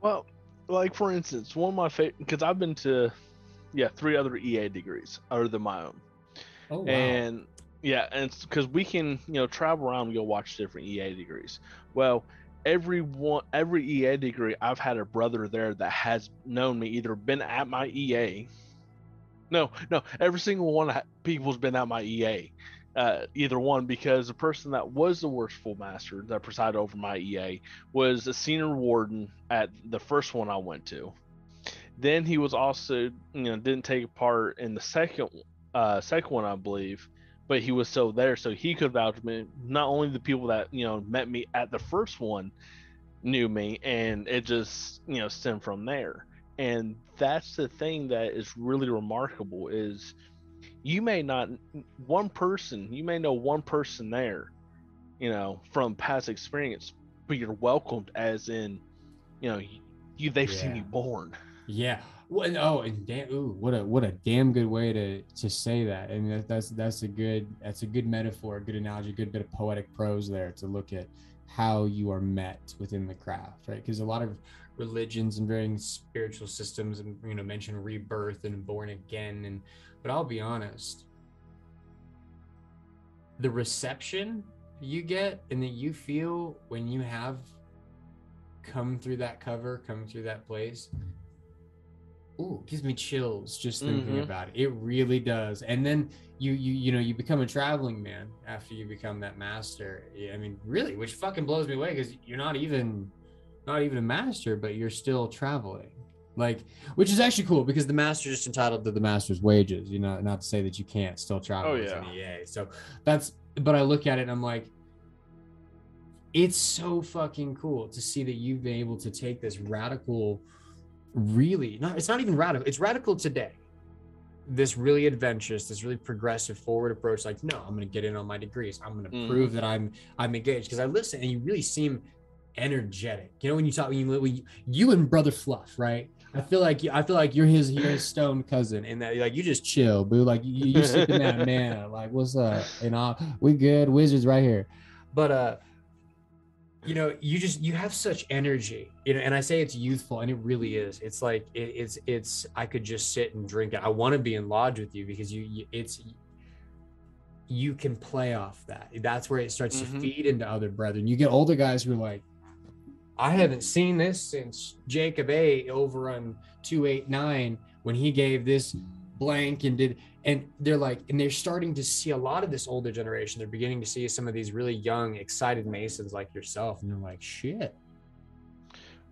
Well, like for instance, one of my favorite because I've been to, yeah, three other EA degrees other than my own, oh wow. and yeah, and because we can you know travel around and go watch different EA degrees. Well, every one, every EA degree, I've had a brother there that has known me, either been at my EA. No, no, every single one of people's been at my EA. Uh, either one because the person that was the worshipful master that presided over my EA was a senior warden at the first one I went to. Then he was also, you know, didn't take part in the second, uh, second one I believe, but he was still there, so he could vouch for me. Not only the people that you know met me at the first one knew me, and it just you know stemmed from there. And that's the thing that is really remarkable is you may not one person you may know one person there you know from past experience but you're welcomed as in you know you they've seen Yeah. you born Yeah. Well, oh, and damn, ooh, what a what a damn good way to to say that. I mean, that, that's that's a good that's a good metaphor, a good analogy, a good bit of poetic prose there to look at how you are met within the craft, right? Because a lot of religions and varying spiritual systems, and you know, mention rebirth and born again, and but I'll be honest, the reception you get and that you feel when you have come through that cover, come through that place ooh, gives me chills just thinking Mhm. about it. It really does. And then you you you know you become a traveling man after you become that master. I mean, really, which fucking blows me away because you're not even not even a master, but you're still traveling. Like, which is actually cool because the master just entitled to the master's wages. You know, not to say that you can't still travel Oh, as yeah. an EA. So that's but I look at it and I'm like, it's so fucking cool to see that you've been able to take this radical really not it's not even radical it's radical today. This really adventurous this really progressive forward approach like no i'm gonna get in on my degrees. I'm gonna Mhm. prove that i'm i'm engaged. Because i listen and you really seem energetic. You know when you talk when you, when you you and brother fluff right? I feel like you i feel like you're his you're his stone cousin and that like you just chill boo. Like you, you sipping that man like what's up? And all we good wizards right here. But uh you know you just you have such energy you know and i say it's youthful and it really is. It's like it, it's it's i could just sit and drink it. I want to be in lodge with you because you, you it's you can play off that. That's where it starts to Mhm. feed into other brethren. You get older guys who are like i haven't seen this since jacob a over on 289 when he gave this blank and did and they're like and they're starting to see a lot of this older generation they're beginning to see some of these really young excited masons like yourself and they're like shit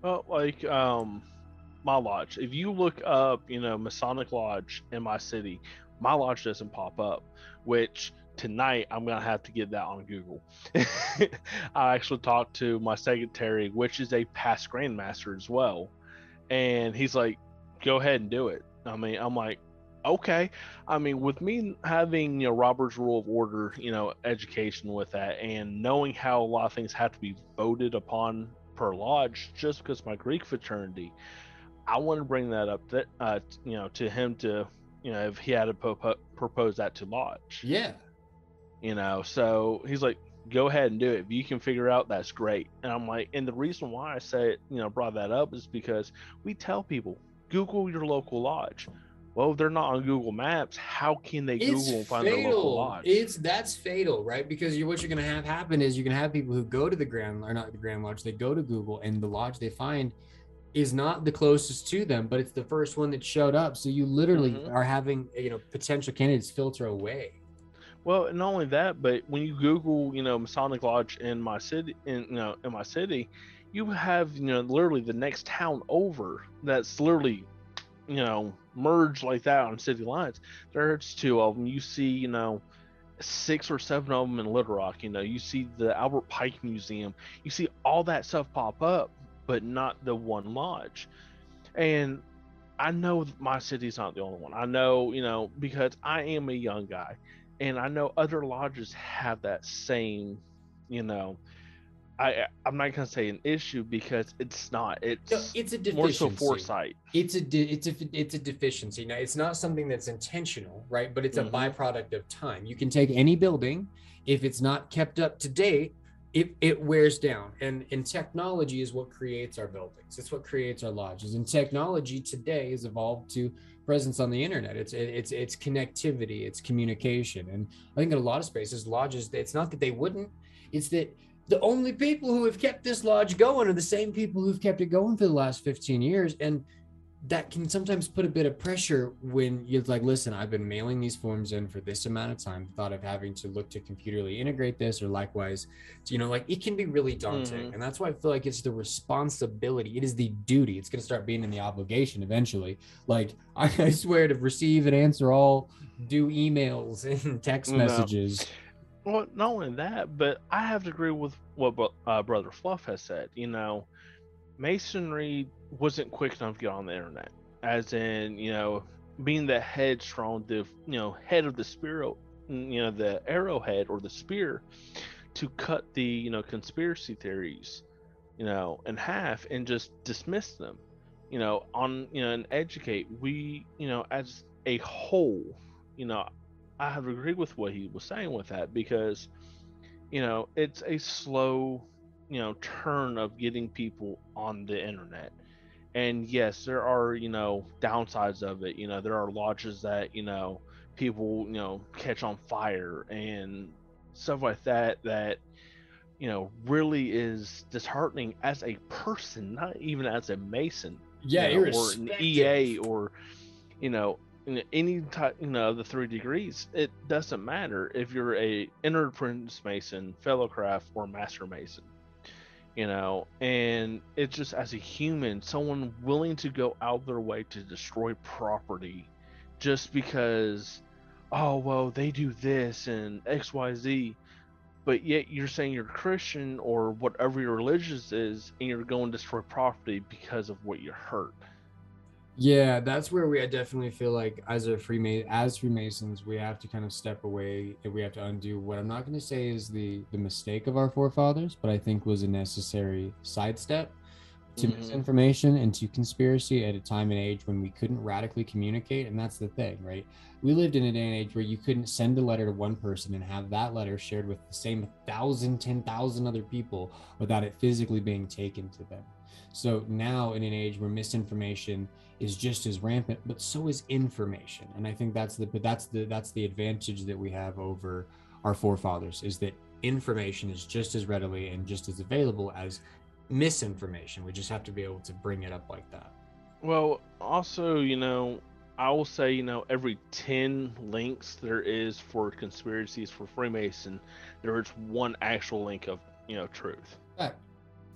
Well, like um, my lodge. If you look up, you know, Masonic Lodge in my city, my lodge doesn't pop up. Which tonight I'm gonna have to get that on Google. I actually talked to my secretary, which is a past grandmaster as well, and he's like, "Go ahead and do it." I mean, I'm like, okay. I mean, with me having you know Robert's Rule of Order, you know, education with that, and knowing how a lot of things have to be voted upon per lodge, just because my Greek fraternity, I want to bring that up that uh, you know to him to you know if he had to propo- propose that to lodge, yeah you know. So he's like, go ahead and do it. If you can figure out, that's great. And I'm like, and the reason why I say it, you know, brought that up is because we tell people Google your local lodge. Well, if they're not on Google Maps. How can they Google and find their local lodge? It's that's fatal, right? Because you're, what you're gonna have happen is you're gonna have people who go to the Grand or not the Grand Lodge, they go to Google and the lodge they find is not the closest to them, but it's the first one that showed up. So you literally Mhm. are having you know potential candidates filter away. Well, and not only that, but when you Google, you know, Masonic Lodge in my city, in you know, in my city, you have, you know, literally the next town over that's literally, you know, merge like that on city lines. There's two of them. You see, you know, six or seven of them in Little Rock. You know, you see the Albert Pike Museum. You see all that stuff pop up, but not the one lodge. And I know my city's not the only one. I know, you know, because I am a young guy and I know other lodges have that same, you know, I I'm not gonna say an issue because it's not. It's, No, it's a more so deficiency. foresight. It's a de- it's a it's a deficiency. Now it's not something that's intentional, right? But it's a Mhm. byproduct of time. You can take any building, if it's not kept up to date, it, it wears down. And and technology is what creates our buildings. It's what creates our lodges. And technology today has evolved to presence on the internet. It's it's it's connectivity, it's communication. And I think in a lot of spaces, lodges, it's not that they wouldn't, it's that the only people who have kept this lodge going are the same people who've kept it going for the last 15 years and that can sometimes put a bit of pressure when you're like listen i've been mailing these forms in for this amount of time thought of having to look to computerly integrate this or likewise you know like it can be really daunting Mhm. and that's why i feel like it's the responsibility it is the duty it's going to start being in the obligation eventually like i, I swear to receive and answer all due emails and text No. Well, not only that, but I have to agree with what uh, Brother Fluff has said. You know, Masonry wasn't quick enough to get on the internet, as in, you know, being the headstrong, the you know head of the spear, you know, the arrowhead or the spear, to cut the you know conspiracy theories, you know, in half and just dismiss them, you know, on you know and educate. We you know as a whole, you know, I have agreed with what he was saying with that because, you know, it's a slow, you know, turn of getting people on the internet. And yes, there are, you know, downsides of it. You know, there are lodges that, you know, people, you know, catch on fire and stuff like that that, you know, really is disheartening as a person, not even as a Mason. Yeah, you know, or an. EA or you know in any type you know the three degrees. It doesn't matter if you're a entered apprentice mason, fellow craft, or master mason. You know, and it's just as a human, someone willing to go out their way to destroy property just because, oh well, they do this and X Y Z but yet you're saying you're Christian or whatever your religious is, and you're going to destroy property because of what you heard. Yeah, that's where we I definitely feel like as a Freemason, as Freemasons, we have to kind of step away and we have to undo what I'm not going to say is the the mistake of our forefathers, but I think was a necessary sidestep to Mhm. misinformation and to conspiracy at a time and age when we couldn't radically communicate. And that's the thing, right? We lived in a day and age where you couldn't send a letter to one person and have that letter shared with the same thousand, ten thousand other people without it physically being taken to them. So now, in an age where misinformation is just as rampant, but so is information, and I think that's the but that's the that's the advantage that we have over our forefathers is that information is just as readily and just as available as misinformation. We just have to be able to bring it up like that. Well, also, you know, I will say, you know, every 10 links there is for conspiracies for Freemason, there is one actual link of, you know, truth. Right.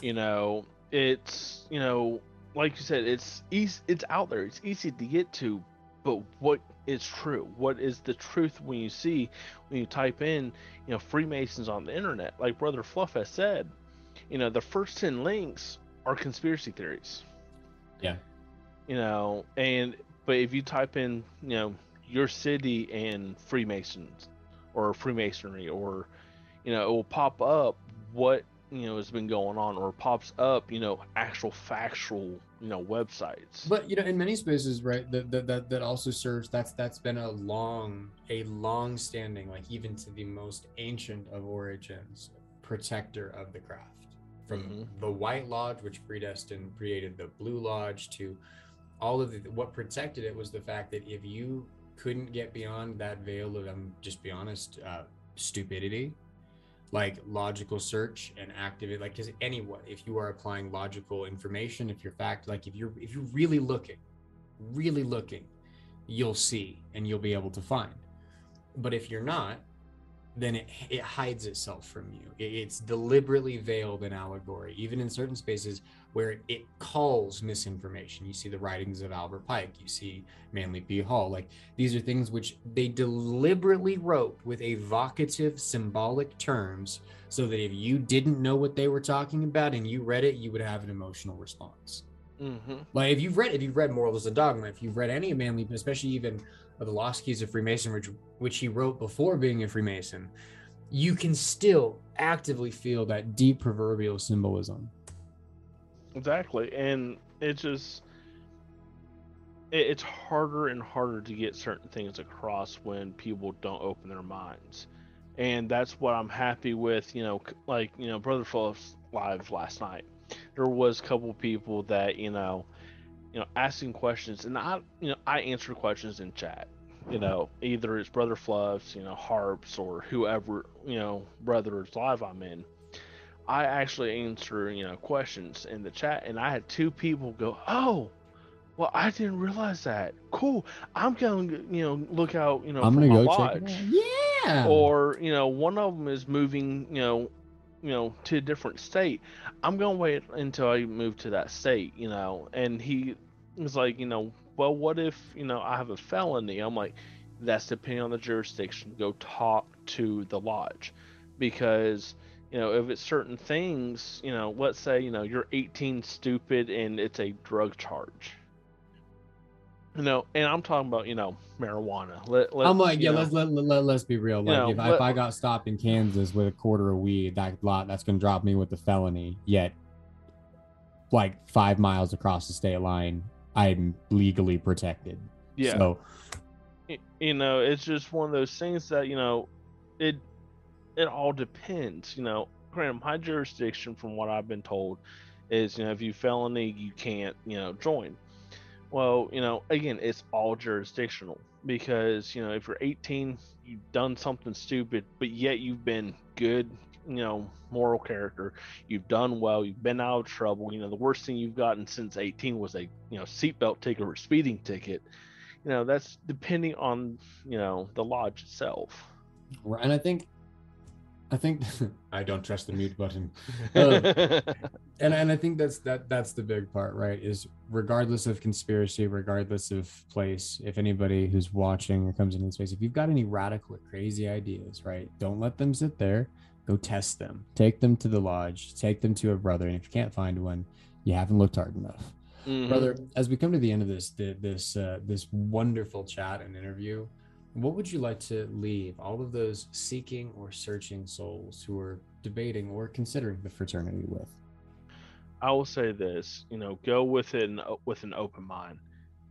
You know, it's, you know, like you said, it's easy, it's out there. It's easy to get to, but what is true? What is the truth when you see, when you type in, you know, Freemasons on the internet? Like Brother Fluff has said, you know, the first 10 links are conspiracy theories. Yeah. You know, and but if you type in, you know, your city and Freemasons or Freemasonry or you know, it will pop up what, you know, has been going on or pops up, you know, actual factual, you know, websites. But you know, in many spaces, right, that that that, also serves that's that's been a long, a long standing, like even to the most ancient of origins, protector of the craft. From Mhm. the White Lodge, which predestined created the Blue Lodge, to all of the what protected it was the fact that if you couldn't get beyond that veil of, I'm just be honest, uh, stupidity, like logical search and activate like because anyone if you are applying logical information if you're fact like if you're if you're really looking really looking you'll see and you'll be able to find. But if you're not then it, it hides itself from you. It- it's deliberately veiled in allegory even in certain spaces where it calls misinformation. You see the writings of albert pike. You see manly p. Hall. Like these are things which they deliberately wrote with evocative symbolic terms so that if you didn't know what they were talking about and you read it you would have an emotional response. Hmm like if you've read if you've read morals and dogma if you've read any of manly especially even the lost keys of freemason which, which he wrote before being a freemason you can still actively feel that deep proverbial symbolism Exactly, and it just it, it's harder and harder to get certain things across when people don't open their minds, and that's what I'm happy with. You know, like you know, Brother Phillips live last night, there was a couple people that you know, you know, asking questions, and I you know I answer questions in chat. You know, either it's Brother Fluffs, you know, Harps, or whoever you know, Brothers Live I'm in. I actually answer, you know, questions in the chat, and I had two people go, "Oh, well, I didn't realize that. Cool. I'm going to, you know, look out, you know, i'm gonna my go check lodge." yeah Or, you know, one of them is moving, you know, you know, to a different state. I'm going to wait until I move to that state, you know. And he was like, you know, well, what if, you know, I have a felony? I'm like, that's depending on the jurisdiction. Go talk to the lodge because you know if it's certain things you know let's say you know you're 18 stupid and it's a drug charge you know and i'm talking about you know marijuana let, let's, I'm like, yeah, know, let's let, let, let's be real. Like, know, if, I, let- if I got stopped in Kansas with a quarter of weed, that lot that's gonna drop me with a felony. Yet, like five miles across the state line, I'm legally protected. yeah So you know it's just one of those things that you know it it all depends you know granted my jurisdiction from what i've been told is you know if you felony you can't you know join well you know again it's all jurisdictional because you know if you're 18 you've done something stupid but yet you've been good you know moral character. You've done well. You've been out of trouble. You know the worst thing you've gotten since 18 was a you know seatbelt ticket or speeding ticket. You know that's depending on you know the lodge itself. Right, and I think, I think I don't trust the mute button. Uh, and and I think that's that that's the big part, right? Is regardless of conspiracy, regardless of place, if anybody who's watching or comes into the space, if you've got any radical or crazy ideas, right, don't let them sit there. Go test them. Take them to the lodge. Take them to a brother. And if you can't find one, you haven't looked hard enough. Mhm. Brother, as we come to the end of this th- this uh, this wonderful chat and interview, what would you like to leave all of those seeking or searching souls who are debating or considering the fraternity with? I will say this, you know, go with it uh, with an open mind.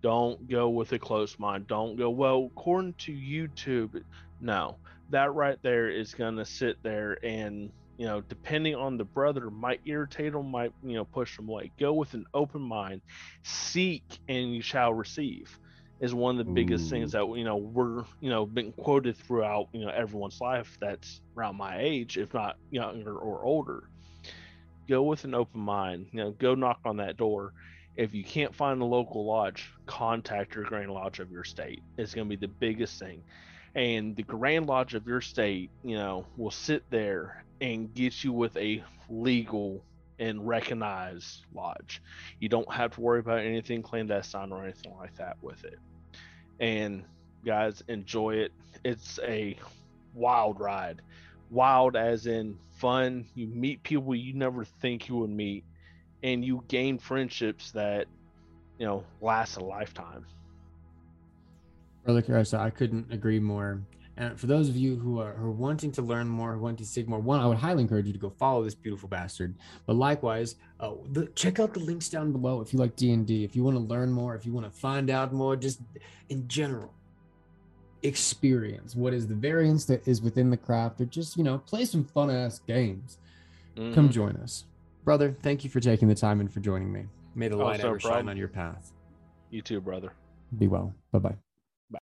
Don't go with a closed mind. Don't go, well, according to YouTube. No, that right there is going to sit there and, you know, depending on the brother, might irritate them, might, you know, push them away. Go with an open mind. Seek and you shall receive is one of the biggest things that, you know, we're, you know, been quoted throughout, you know, everyone's life that's around my age, if not younger or older go with an open mind. You know, go knock on that door. If you can't find the local lodge, contact your Grand Lodge of your state. It's going to be the biggest thing. And the Grand Lodge of your state, you know, will sit there and get you with a legal and recognized lodge. You don't have to worry about anything clandestine or anything like that with it. And guys, enjoy it. It's a wild ride wild as in fun you meet people you never think you would meet and you gain friendships that you know last a lifetime Brother Caressa, I couldn't agree more. And for those of you who are, who are wanting to learn more, who want to seek more, one, I would highly encourage you to go follow this beautiful bastard. But likewise, uh, the, check out the links down below if you like D and D, if you want to learn more, if you want to find out more, just in general, experience what is the variance that is within the craft, or just you know play some fun ass games. Come Mhm. join us, brother. Thank you for taking the time and for joining me. May the Oh, light it's no ever shine on your path. you too brother Be well. Bye bye.